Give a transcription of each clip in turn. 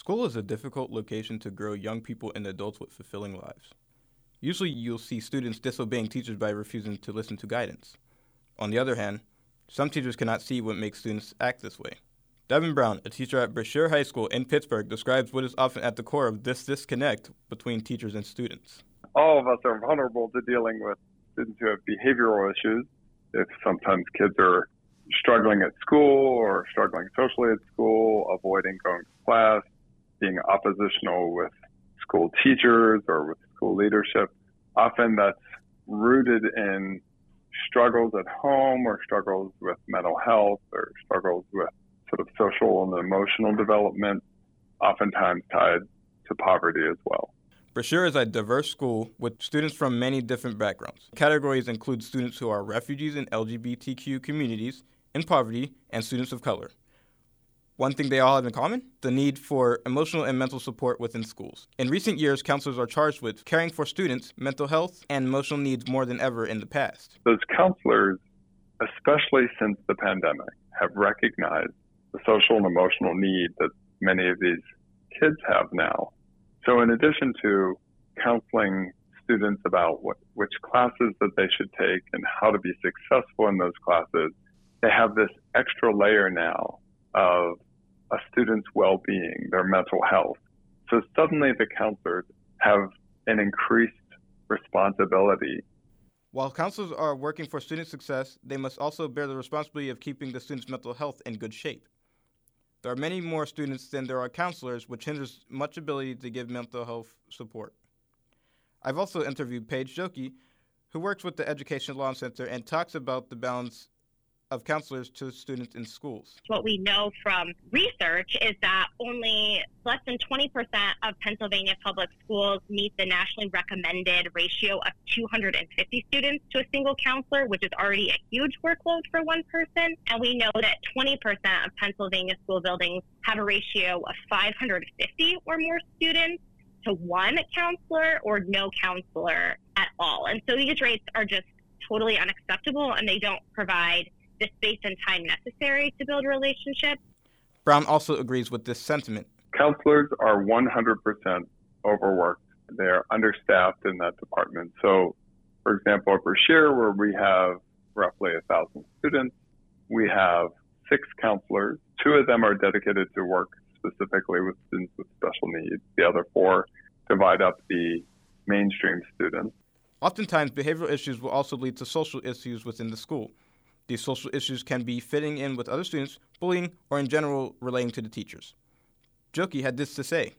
School is a difficult location to grow young people and adults with fulfilling lives. Usually, you'll see students disobeying teachers by refusing to listen to guidance. On the other hand, some teachers cannot see what makes students act this way. Devin Brown, a teacher at Brashear High School in Pittsburgh, describes what is often at the core of this disconnect between teachers and students. All of us are vulnerable to dealing with students who have behavioral issues. If sometimes kids are struggling at school or struggling socially at school, avoiding going to class, being oppositional with school teachers or with school leadership, often that's rooted in struggles at home or struggles with mental health or struggles with sort of social and emotional development, oftentimes tied to poverty as well. Brashear is a diverse school with students from many different backgrounds. Categories include students who are refugees in LGBTQ communities, in poverty, and students of color. One thing they all have in common the need for emotional and mental support within schools. In recent years, counselors are charged with caring for students' mental health and emotional needs more than ever in the past. Those counselors, especially since the pandemic, have recognized the social and emotional need that many of these kids have now. So, in addition to counseling students about what, which classes that they should take and how to be successful in those classes, they have this extra layer now of a student's well-being, their mental health. So suddenly the counselors have an increased responsibility. While counselors are working for student success, they must also bear the responsibility of keeping the student's mental health in good shape. There are many more students than there are counselors, which hinders much ability to give mental health support. I've also interviewed Paige Joki, who works with the Education Law Center and talks about the balance of counselors to students in schools. What we know from research is that only less than 20% of Pennsylvania public schools meet the nationally recommended ratio of 250 students to a single counselor, which is already a huge workload for one person. And we know that 20% of Pennsylvania school buildings have a ratio of 550 or more students to one counselor or no counselor at all. And so these rates are just totally unacceptable and they don't provide the space and time necessary to build relationships. Brown also agrees with this sentiment. Counselors are 100% overworked. They're understaffed in that department. So, for example, at Brashear, where we have roughly a thousand students, we have six counselors. Two of them are dedicated to work specifically with students with special needs. The other four divide up the mainstream students. Oftentimes, behavioral issues will also lead to social issues within the school. These social issues can be fitting in with other students, bullying, or in general relating to the teachers. Joki had this to say.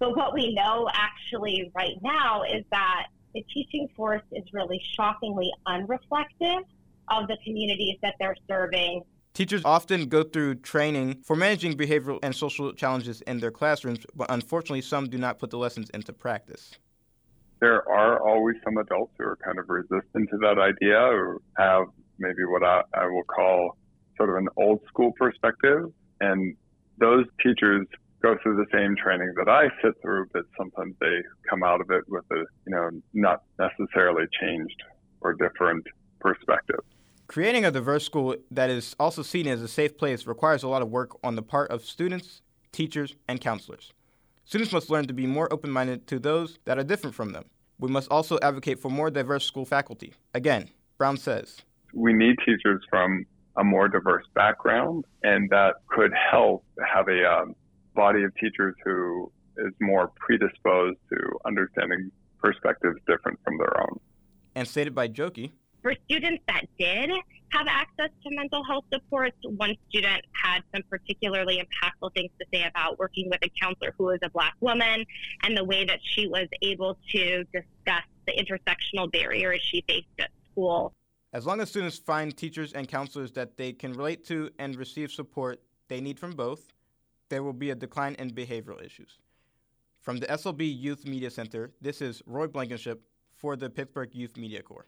But what we know actually right now is that the teaching force is really shockingly unreflective of the communities that they're serving. Teachers often go through training for managing behavioral and social challenges in their classrooms, but unfortunately, some do not put the lessons into practice. There are always some adults who are kind of resistant to that idea or have maybe what I, I will call sort of an old school perspective. And those teachers go through the same training that I sit through, but sometimes they come out of it with a, you know, not necessarily changed or different perspective. Creating a diverse school that is also seen as a safe place requires a lot of work on the part of students, teachers, and counselors. Students must learn to be more open minded to those that are different from them. We must also advocate for more diverse school faculty. Again, Brown says we need teachers from a more diverse background, and that could help have a um, body of teachers who is more predisposed to understanding perspectives different from their own. And stated by Joki. For students that did have access to mental health supports, one student had some particularly impactful things to say about working with a counselor who was a black woman and the way that she was able to discuss the intersectional barriers she faced at school as long as students find teachers and counselors that they can relate to and receive support they need from both, there will be a decline in behavioral issues. From the SLB Youth Media Center, this is Roy Blankenship for the Pittsburgh Youth Media Corps.